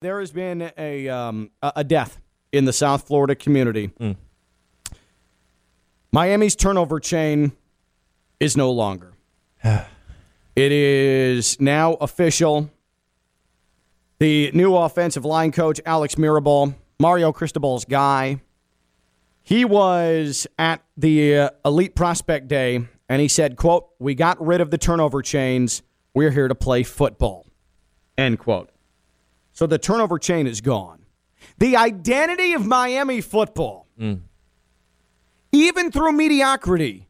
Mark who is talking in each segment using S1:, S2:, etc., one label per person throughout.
S1: there has been a um, a death in the South Florida community. Miami's turnover chain is no longer. it is now official. The new offensive line coach, Alex Mirabal, Mario Cristobal's guy, he was at the uh, Elite Prospect Day and he said, quote, we got rid of the turnover chains. We're here to play football, end quote. So the turnover chain is gone. The identity of Miami football, even through mediocrity,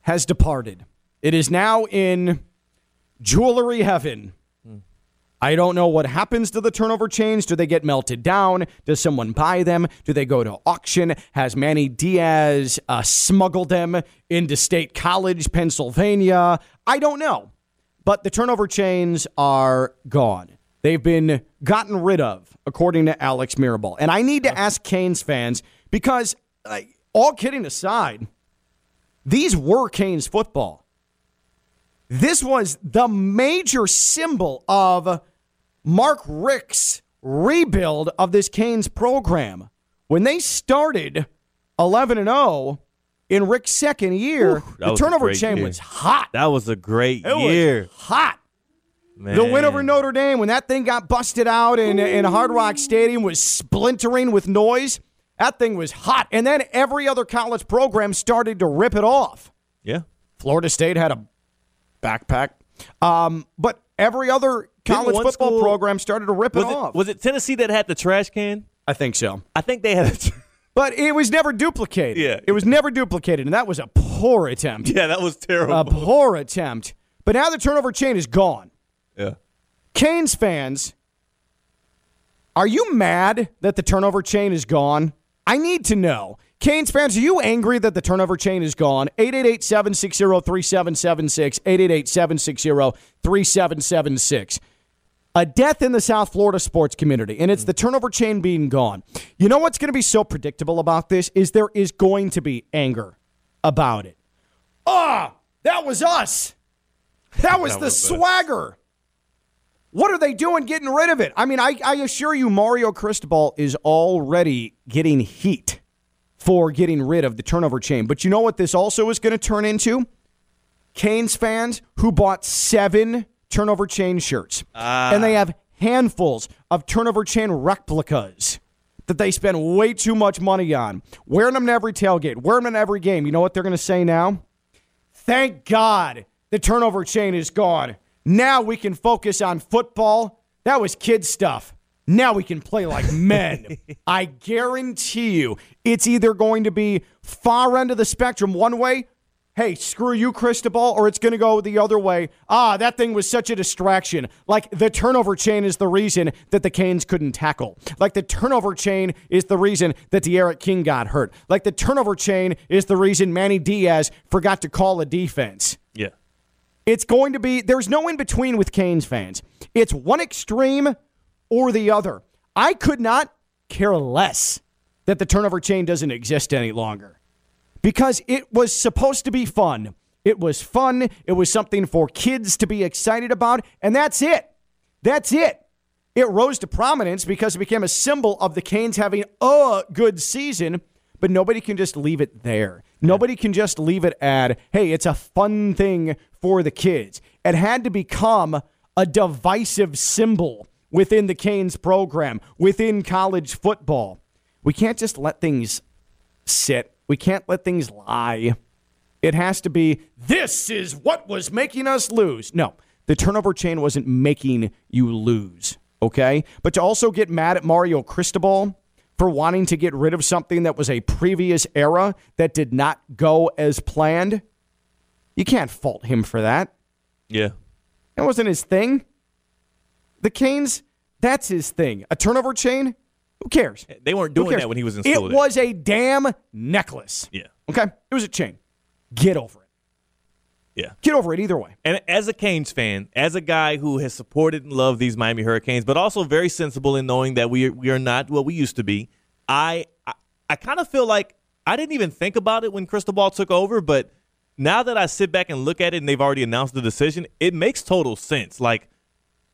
S1: has departed. It is now in jewelry heaven. I don't know what happens to the turnover chains. Do they get melted down? Does someone buy them? Do they go to auction? Has Manny Diaz uh, smuggled them into State College, Pennsylvania? I don't know. But the turnover chains are gone. They've been gotten rid of, according to Alex Mirabal. And I need to ask Canes fans because, like, all kidding aside, these were Canes football. This was the major symbol of Mark Richt's rebuild of this Canes program. When they started 11 and 0 in Richt's second year,
S2: that
S1: the turnover chain
S2: year.
S1: was hot.
S2: That was a great
S1: It
S2: year.
S1: was hot.
S2: Man.
S1: The win over Notre Dame, when that thing got busted out and, and Hard Rock Stadium was splintering with noise, that thing was hot. And then every other college program started to rip it off.
S2: Yeah.
S1: Florida State had a backpack. Um, but every other college football
S2: school-
S1: program started to rip it
S2: it,
S1: off.
S2: was it Tennessee that had the trash can?
S1: I think so.
S2: I think they had a. Tr-
S1: But it was never duplicated.
S2: Yeah.
S1: It was never duplicated, and that was a poor attempt.
S2: yeah, that was terrible.
S1: A poor attempt. But now the turnover chain is gone. Canes fans, are you mad that the turnover chain is gone? I need to know. Canes fans, are you angry that the turnover chain is gone? 888 760 3776. 888 760 3776. A death in the South Florida sports community, and it's the turnover chain being gone. You know what's going to be so predictable about this is there is going to be anger about it. Ah, that was us. That was
S2: That
S1: the swagger. What are they doing getting rid of it? I mean, I, I assure you, Mario Cristobal is already getting heat for getting rid of the turnover chain. But you know what this also is going to turn into? Canes fans who bought seven turnover chain shirts. Ah. And they have handfuls of turnover chain replicas that they spend way too much money on. Wearing them in every tailgate, wearing them in every game. You know what they're going to say now? Thank God the turnover chain is gone. Now we can focus on football. That was kid stuff. Now we can play like men. I guarantee you it's either going to be far end of the spectrum one way. Hey, screw you, Cristobal, or it's going to go the other way. Ah, that thing was such a distraction. Like the turnover chain is the reason that the Canes couldn't tackle. Like the turnover chain is the reason that D'Eriq King got hurt. Like the turnover chain is the reason Manny Diaz forgot to call a defense.
S2: Yeah.
S1: It's going to be, there's no in between with Canes fans. It's one extreme or the other. I could not care less that the turnover chain doesn't exist any longer because it was supposed to be fun. It was fun. It was something for kids to be excited about. And that's it. That's it. It rose to prominence because it became a symbol of the Canes having a good season, but nobody can just leave it there. Nobody can just leave it at, hey, it's a fun thing for the kids. It had to become a divisive symbol within the Canes program, within college football. We can't just let things sit. We can't let things lie. It has to be, this is what was making us lose. No, the turnover chain wasn't making you lose, okay? But to also get mad at Mario Cristobal for wanting to get rid of something that was a previous era that did not go as planned, you can't fault him for that.
S2: Yeah.
S1: That wasn't his thing. The Canes, that's his thing. A turnover chain? Who cares?
S2: They weren't doing that when he was in
S1: It was a damn necklace.
S2: Yeah.
S1: Okay? It was a chain. Get over it.
S2: Yeah.
S1: Get over it either way.
S2: And as a Canes fan, as a guy who has supported and loved these Miami Hurricanes, but also very sensible in knowing that we are, we are not what we used to be, I I, I kind of feel like I didn't even think about it when Cristobal took over, but now that I sit back and look at it and they've already announced the decision, it makes total sense. Like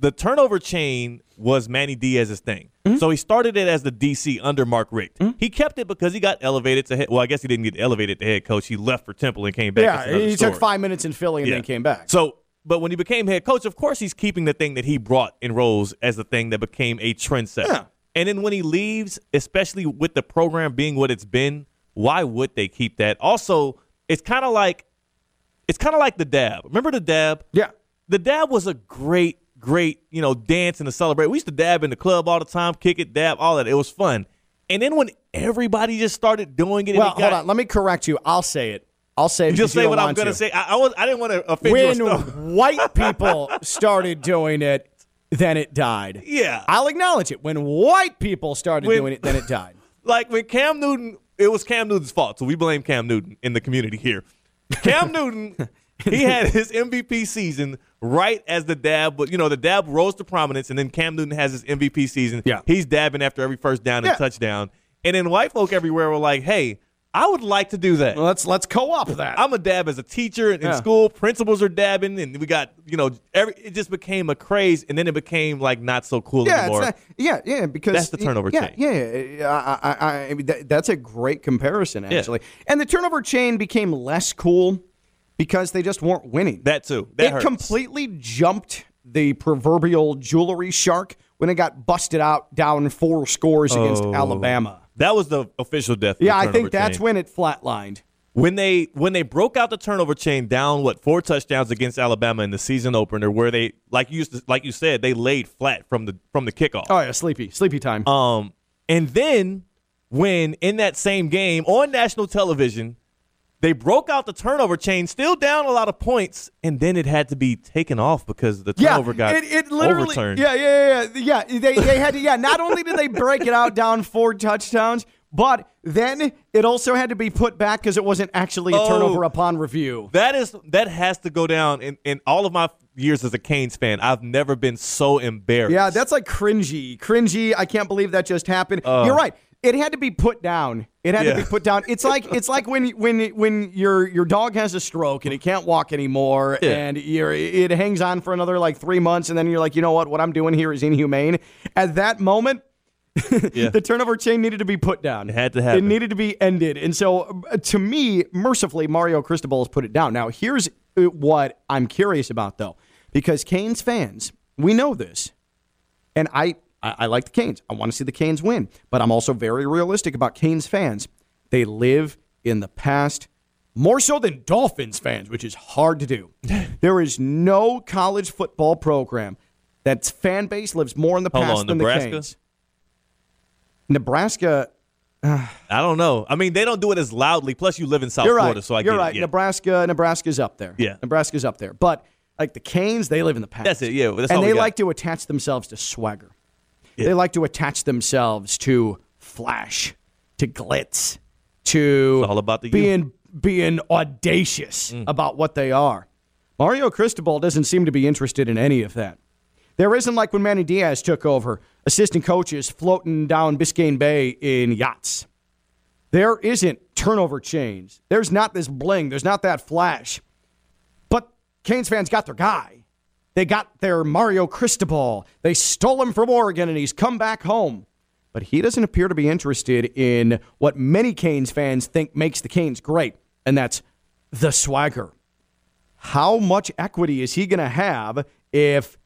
S2: the turnover chain was Manny Diaz's thing.
S1: Mm-hmm.
S2: So he started it as the DC under Mark Richt. He kept it because he got elevated to head. Well, I guess he didn't get elevated to head coach. He left for Temple and came back.
S1: Yeah, he
S2: story.
S1: took five minutes in Philly and
S2: Yeah.
S1: then came back.
S2: So, but when he became head coach, of course, he's keeping the thing that he brought in Rose as the thing that became a trendsetter.
S1: Yeah.
S2: And then when he leaves, especially with the program being what it's been, why would they keep that? Also, it's kind of like it's kind of like the dab. Remember the dab?
S1: yeah.
S2: The dab was a great, great, you know, dance and to celebrate. We used to dab in the club all the time, kick it, dab, all that. It was fun. And then when everybody just started doing it,
S1: Well,
S2: it got-
S1: hold on. Let me correct you. I'll say it. I'll say it.
S2: Just say what I'm gonna say. I, I was, I didn't want to offend
S1: When
S2: you.
S1: white people started doing it, then it died.
S2: Yeah.
S1: I'll acknowledge it. When white people started
S2: When-
S1: doing it, then it died.
S2: like when Cam Newton, it was Cam Newton's fault, so we blame Cam Newton in the community here. Cam Newton, he had his MVP season right as the dab, but you know the dab rose to prominence, and then Cam Newton has his MVP season.
S1: Yeah.
S2: he's dabbing after every first down and
S1: Yeah.
S2: touchdown, and then white folk everywhere were like, "Hey, I would like to do that."
S1: Let's let's co-op that.
S2: I'm a dab as a teacher in, in
S1: Yeah.
S2: school. Principals are dabbing, and we got you know every. It just became a craze, and then it became like not so cool
S1: yeah,
S2: anymore.
S1: not, yeah, yeah, because
S2: That's the turnover
S1: yeah,
S2: chain.
S1: Yeah, yeah, I, I, I mean, that, that's a great comparison actually. And the turnover chain became less cool because they just weren't winning.
S2: that too. That
S1: it
S2: hurts.
S1: completely jumped the proverbial jewelry shark when it got busted out down four scores against
S2: Oh.
S1: Alabama.
S2: That was the official death. Of
S1: Yeah,
S2: the
S1: I think that's
S2: chain.
S1: when it flatlined.
S2: when they when they broke out the turnover chain down what four touchdowns against Alabama in the season opener, where they like you used to, like you said they laid flat from the from the kickoff.
S1: Oh yeah, sleepy, sleepy time.
S2: Um, and then when in that same game on national television, they broke out the turnover chain, still down a lot of points, and then it had to be taken off because the
S1: yeah,
S2: turnover got
S1: it, it literally,
S2: overturned.
S1: Yeah, yeah, yeah, yeah. yeah. They they had to. Yeah, not only did they break it out down four touchdowns, but then it also had to be put back because it wasn't actually a
S2: Oh.
S1: turnover upon review.
S2: That is that has to go down in, in all of my years as a Canes fan. I've never been so embarrassed.
S1: Yeah, that's like cringy, cringy. I can't believe that just happened. You're right. It had to be put down. It had
S2: Yeah.
S1: to be put down. It's like it's like when when when your your dog has a stroke and it can't walk anymore,
S2: Yeah.
S1: and you're, it hangs on for another like three months, and then you're like, you know what? What I'm doing here is inhumane. At that moment,
S2: Yeah.
S1: the turnover chain needed to be put down.
S2: It had to happen.
S1: It needed to be ended. And so, uh, to me, mercifully, Mario Cristobal has put it down. Now, here's uh, what I'm curious about, though, because Canes fans, we know this, and I, I, I like the Canes. I want to see the Canes win, but I'm also very realistic about Canes fans. They live in the past. More so than Dolphins fans, which is hard to do. there is no college football program that's fan base lives more in the
S2: Hold
S1: past
S2: on,
S1: than
S2: Nebraska?
S1: the Canes. Nebraska,
S2: I don't know. I mean, they don't do it as loudly. Plus, you live in South
S1: You're
S2: Florida, so I get it.
S1: You're right.
S2: it. Yeah.
S1: Nebraska, Nebraska's up there.
S2: Yeah.
S1: Nebraska's up there. But like the Canes, they live in the past.
S2: That's it, yeah, that's all
S1: and they like to attach themselves to swagger.
S2: Yeah.
S1: They like to attach themselves to flash, to glitz, to
S2: It's all about the
S1: being being audacious mm. about what they are. Mario Cristobal doesn't seem to be interested in any of that. There isn't like when Manny Diaz took over, assistant coaches floating down Biscayne Bay in yachts. There isn't turnover chains. There's not this bling. There's not that flash. But Canes fans got their guy. They got their Mario Cristobal. They stole him from Oregon and he's come back home. But he doesn't appear to be interested in what many Canes fans think makes the Canes great, and that's the swagger. How much equity is he going to have if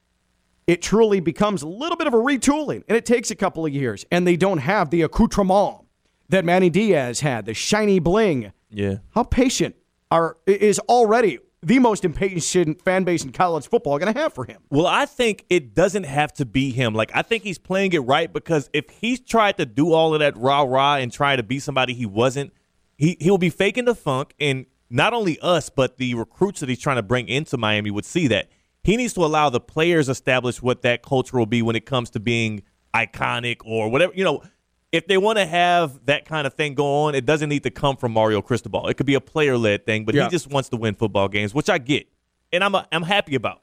S1: it truly becomes a little bit of a retooling and it takes a couple of years and they don't have the accoutrement that Manny Diaz had, the shiny bling?
S2: yeah.
S1: How patient are is already the most impatient fan base in college football going to have for him?
S2: Well, I think it doesn't have to be him. Like, I think he's playing it right because if he's tried to do all of that rah rah and try to be somebody he wasn't, he he'll be faking the funk, and not only us, but the recruits that he's trying to bring into Miami would see that. He needs to allow the players establish what that culture will be when it comes to being iconic or whatever. You know, if they want to have that kind of thing go on, it doesn't need to come from Mario Cristobal. It could be a player led thing, but
S1: Yeah.
S2: he just wants to win football games, which I get, and I'm I'm happy about.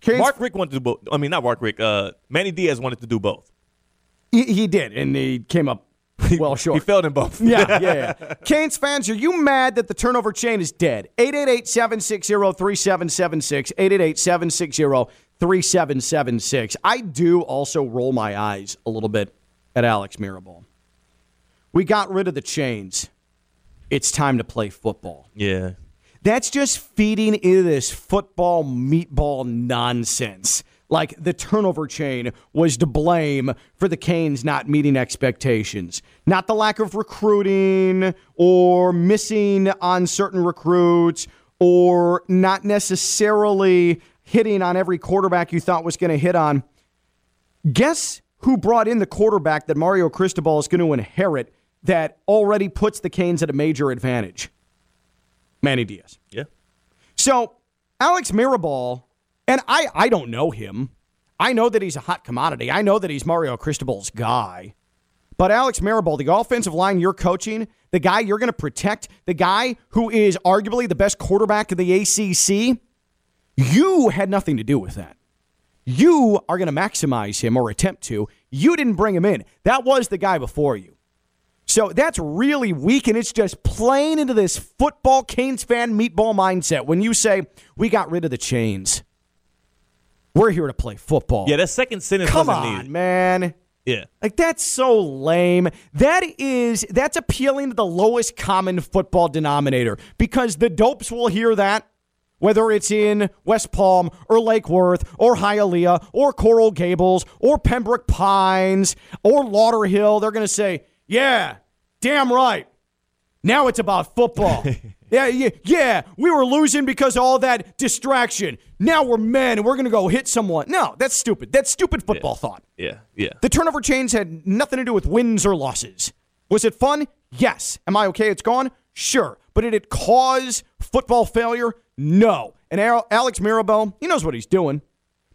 S1: Canes,
S2: Mark Richt wanted to do both. I mean, not Mark Richt. Uh, Manny Diaz wanted to do both.
S1: he, he did, and he came up well short.
S2: He failed in both.
S1: yeah, yeah, yeah. Canes fans, are you mad that the turnover chain is dead? 888 760 3776. 3776. I do also roll my eyes a little bit at Alex Mirabal. We got rid of the chains. It's time to play football.
S2: Yeah.
S1: That's just feeding into this football meatball nonsense. Like the turnover chain was to blame for the Canes not meeting expectations, not the lack of recruiting or missing on certain recruits or not necessarily hitting on every quarterback you thought was going to hit on. Guess who brought in the quarterback that Mario Cristobal is going to inherit that already puts the Canes at a major advantage? Manny Diaz.
S2: Yeah.
S1: So Alex Mirabal, and I, I don't know him. I know that he's a hot commodity. I know that he's Mario Cristobal's guy. But Alex Mirabal, the offensive line you're coaching, the guy you're going to protect, the guy who is arguably the best quarterback in the ACC, you had nothing to do with that. You are going to maximize him or attempt to. You didn't bring him in. That was the guy before you. So that's really weak, and it's just playing into this football Canes fan meatball mindset when you say, We got rid of the chains. We're here to play football.
S2: Yeah, that second sentence
S1: Come on,
S2: needed.
S1: man.
S2: Yeah.
S1: Like that's so lame. That is that's appealing to the lowest common football denominator because the dopes will hear that whether it's in West Palm or Lake Worth or Hialeah or Coral Gables or Pembroke Pines or Lauderhill, they're going to say, "Yeah, damn right. Now it's about football." yeah, yeah, yeah, we were losing because of all that distraction. Now we're men and we're going to go hit someone. No, that's stupid. That's stupid football thought.
S2: Yeah. Yeah.
S1: The turnover chains had nothing to do with wins or losses. Was it fun? Yes. Am I okay? It's gone? Sure. But did it cause football failure? No. And Al- Alex Mirabal, he knows what he's doing,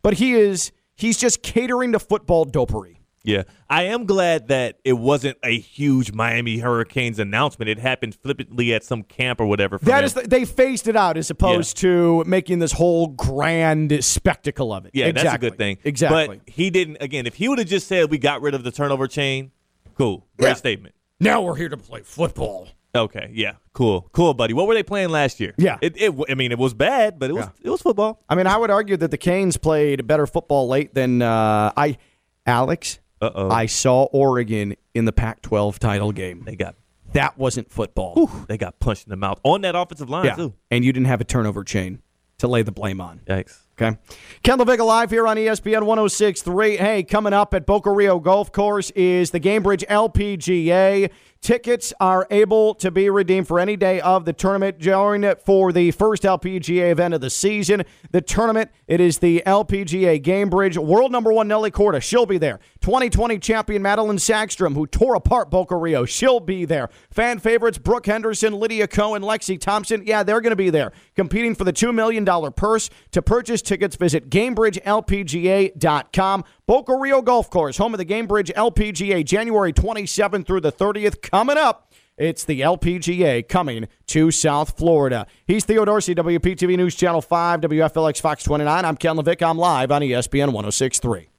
S1: but he is he's just catering to football dopery.
S2: Yeah. I am glad that it wasn't a huge Miami Hurricanes announcement. It happened flippantly at some camp or whatever. for
S1: That
S2: him.
S1: is, the, they phased it out as opposed to making this whole grand spectacle of it.
S2: Yeah,
S1: exactly.
S2: that's a good thing.
S1: Exactly.
S2: But he didn't. Again, if he would have just said we got rid of the turnover chain, cool, great
S1: Yeah.
S2: statement.
S1: now we're here to play football.
S2: Okay, yeah, cool, cool, buddy. What were they playing last year?
S1: Yeah.
S2: it. it I mean, it was bad, but it was it was football.
S1: I mean, I would argue that the Canes played better football late than uh, I. Alex,
S2: Uh-oh.
S1: I saw Oregon in the Pac-12 title game.
S2: They got
S1: That wasn't football.
S2: whew, they got punched in the mouth on that offensive line
S1: yeah,
S2: too.
S1: and you didn't have a turnover chain to lay the blame on.
S2: Yikes.
S1: Okay. Kendall Vega live here on ESPN 1063. Hey, coming up at Boca Rio Golf Course is the Gainbridge LPGA. Tickets are able to be redeemed for any day of the tournament. Join it for the first LPGA event of the season. The tournament, it is the LPGA Gainbridge. World number one Nelly Korda, she'll be there. 2020 champion Madelene Sagström, who tore apart Boca Rio, she'll be there. Fan favorites Brooke Henderson, Lydia Cohen, Lexi Thompson, yeah, they're going to be there. Competing for the $2 million purse. To purchase tickets, visit GainbridgeLPGA.com. Boca Rio Golf Course, home of the Gainbridge LPGA, January 27th through the 30th. Coming up, it's the LPGA coming to South Florida. He's Theo Dorsey, WPTV News Channel 5, WFLX Fox 29. I'm Ken Levick. I'm live on ESPN 1063.